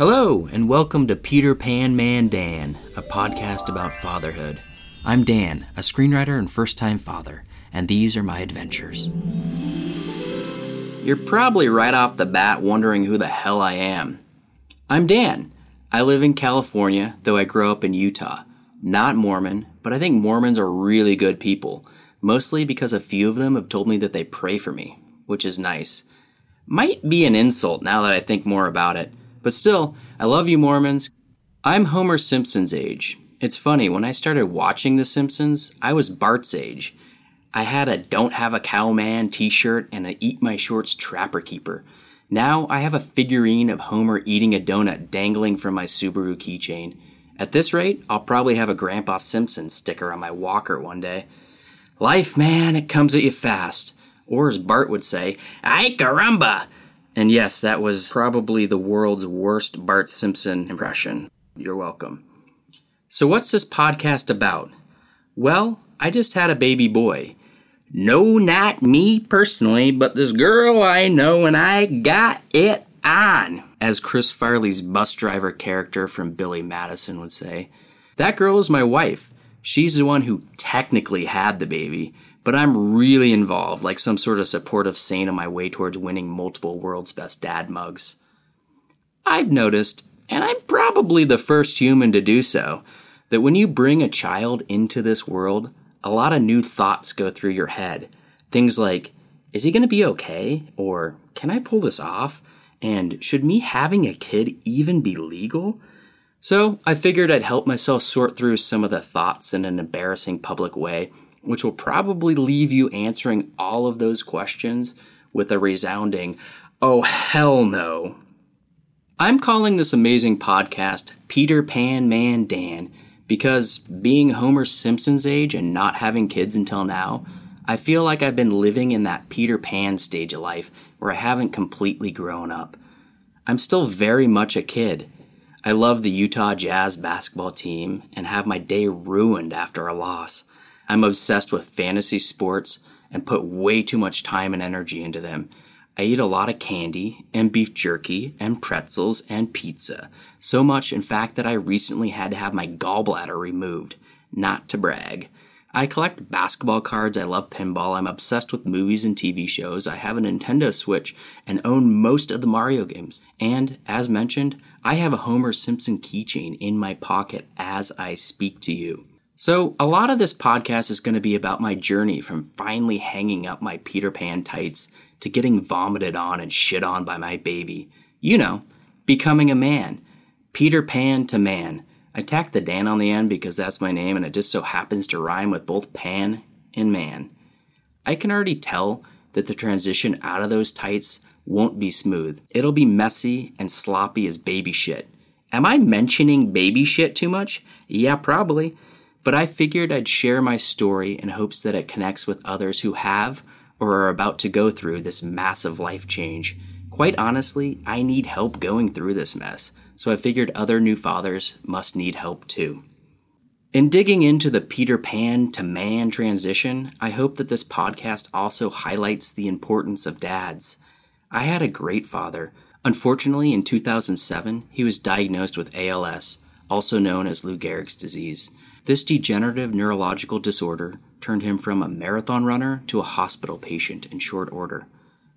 Hello, and welcome to Peter Pan Man Dan, a podcast about fatherhood. I'm Dan, a screenwriter and first time father, and these are my adventures. You're probably right off the bat wondering who the hell I am. I'm Dan. I live in California, though I grew up in Utah. Not Mormon, but I think Mormons are really good people, mostly because a few of them have told me that they pray for me, which is nice. Might be an insult now that I think more about it. But still, I love you, Mormons. I'm Homer Simpson's age. It's funny, when I started watching The Simpsons, I was Bart's age. I had a Don't Have a Cow Man t shirt and a Eat My Shorts Trapper Keeper. Now I have a figurine of Homer eating a donut dangling from my Subaru keychain. At this rate, I'll probably have a Grandpa Simpson sticker on my walker one day. Life, man, it comes at you fast. Or as Bart would say, ay caramba! And yes, that was probably the world's worst Bart Simpson impression. You're welcome. So, what's this podcast about? Well, I just had a baby boy. No, not me personally, but this girl I know, and I got it on, as Chris Farley's bus driver character from Billy Madison would say. That girl is my wife. She's the one who technically had the baby, but I'm really involved, like some sort of supportive saint on my way towards winning multiple world's best dad mugs. I've noticed, and I'm probably the first human to do so, that when you bring a child into this world, a lot of new thoughts go through your head. Things like, is he going to be okay? Or can I pull this off? And should me having a kid even be legal? So I figured I'd help myself sort through some of the thoughts in an embarrassing public way which will probably leave you answering all of those questions with a resounding, oh, hell no. I'm calling this amazing podcast Peter Pan Man Dan because being Homer Simpson's age and not having kids until now, I feel like I've been living in that Peter Pan stage of life where I haven't completely grown up. I'm still very much a kid. I love the Utah Jazz basketball team and have my day ruined after a loss. I'm obsessed with fantasy sports and put way too much time and energy into them. I eat a lot of candy and beef jerky and pretzels and pizza. So much, in fact, that I recently had to have my gallbladder removed. Not to brag. I collect basketball cards, I love pinball, I'm obsessed with movies and TV shows, I have a Nintendo Switch, and own most of the Mario games. And, as mentioned, I have a Homer Simpson keychain in my pocket as I speak to you. So, a lot of this podcast is going to be about my journey from finally hanging up my Peter Pan tights to getting vomited on and shit on by my baby. You know, becoming a man. Peter Pan to man. I tacked the Dan on the end because that's my name and it just so happens to rhyme with both pan and man. I can already tell that the transition out of those tights won't be smooth. It'll be messy and sloppy as baby shit. Am I mentioning baby shit too much? Yeah, probably. But I figured I'd share my story in hopes that it connects with others who have or are about to go through this massive life change. Quite honestly, I need help going through this mess, so I figured other new fathers must need help too. In digging into the Peter Pan to man transition, I hope that this podcast also highlights the importance of dads. I had a great father. Unfortunately, in 2007, he was diagnosed with ALS, also known as Lou Gehrig's disease. This degenerative neurological disorder turned him from a marathon runner to a hospital patient in short order.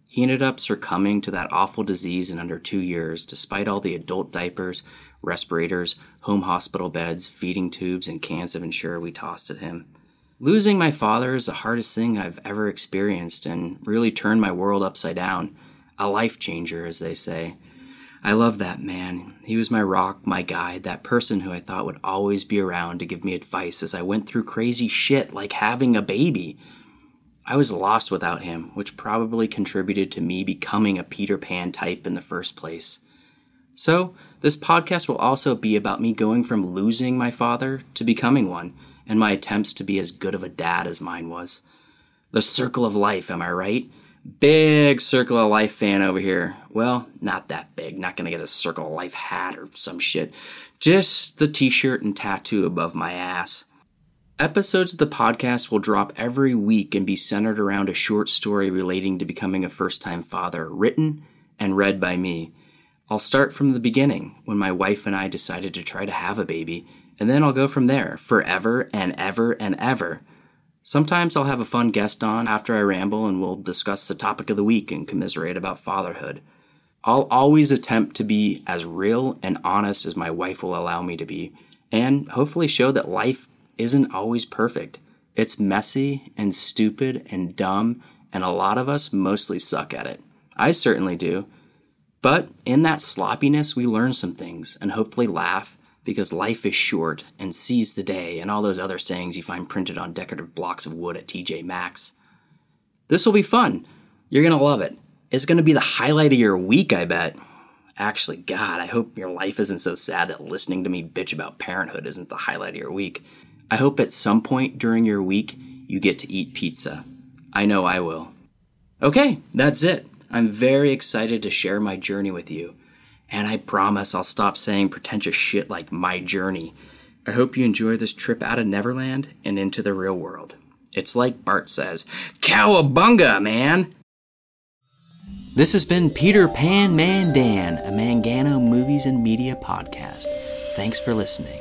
He ended up succumbing to that awful disease in under two years, despite all the adult diapers, respirators, home hospital beds, feeding tubes, and cans of Ensure we tossed at him. Losing my father is the hardest thing I've ever experienced and really turned my world upside down. A life changer, as they say. I love that man. He was my rock, my guide, that person who I thought would always be around to give me advice as I went through crazy shit like having a baby. I was lost without him, which probably contributed to me becoming a Peter Pan type in the first place. So, this podcast will also be about me going from losing my father to becoming one, and my attempts to be as good of a dad as mine was. The circle of life, am I right? Big Circle of Life fan over here. Well, not that big. Not gonna get a Circle of Life hat or some shit. Just the t shirt and tattoo above my ass. Episodes of the podcast will drop every week and be centered around a short story relating to becoming a first time father, written and read by me. I'll start from the beginning when my wife and I decided to try to have a baby, and then I'll go from there forever and ever and ever. Sometimes I'll have a fun guest on after I ramble and we'll discuss the topic of the week and commiserate about fatherhood. I'll always attempt to be as real and honest as my wife will allow me to be, and hopefully show that life isn't always perfect. It's messy and stupid and dumb, and a lot of us mostly suck at it. I certainly do. But in that sloppiness, we learn some things and hopefully laugh because life is short and seize the day and all those other sayings you find printed on decorative blocks of wood at TJ Maxx. This will be fun. You're going to love it. It's going to be the highlight of your week, I bet. Actually, God, I hope your life isn't so sad that listening to me bitch about parenthood isn't the highlight of your week. I hope at some point during your week you get to eat pizza. I know I will. Okay, that's it. I'm very excited to share my journey with you. And I promise I'll stop saying pretentious shit like my journey. I hope you enjoy this trip out of Neverland and into the real world. It's like Bart says, Cowabunga, man! This has been Peter Pan Man Dan, a Mangano Movies and Media podcast. Thanks for listening.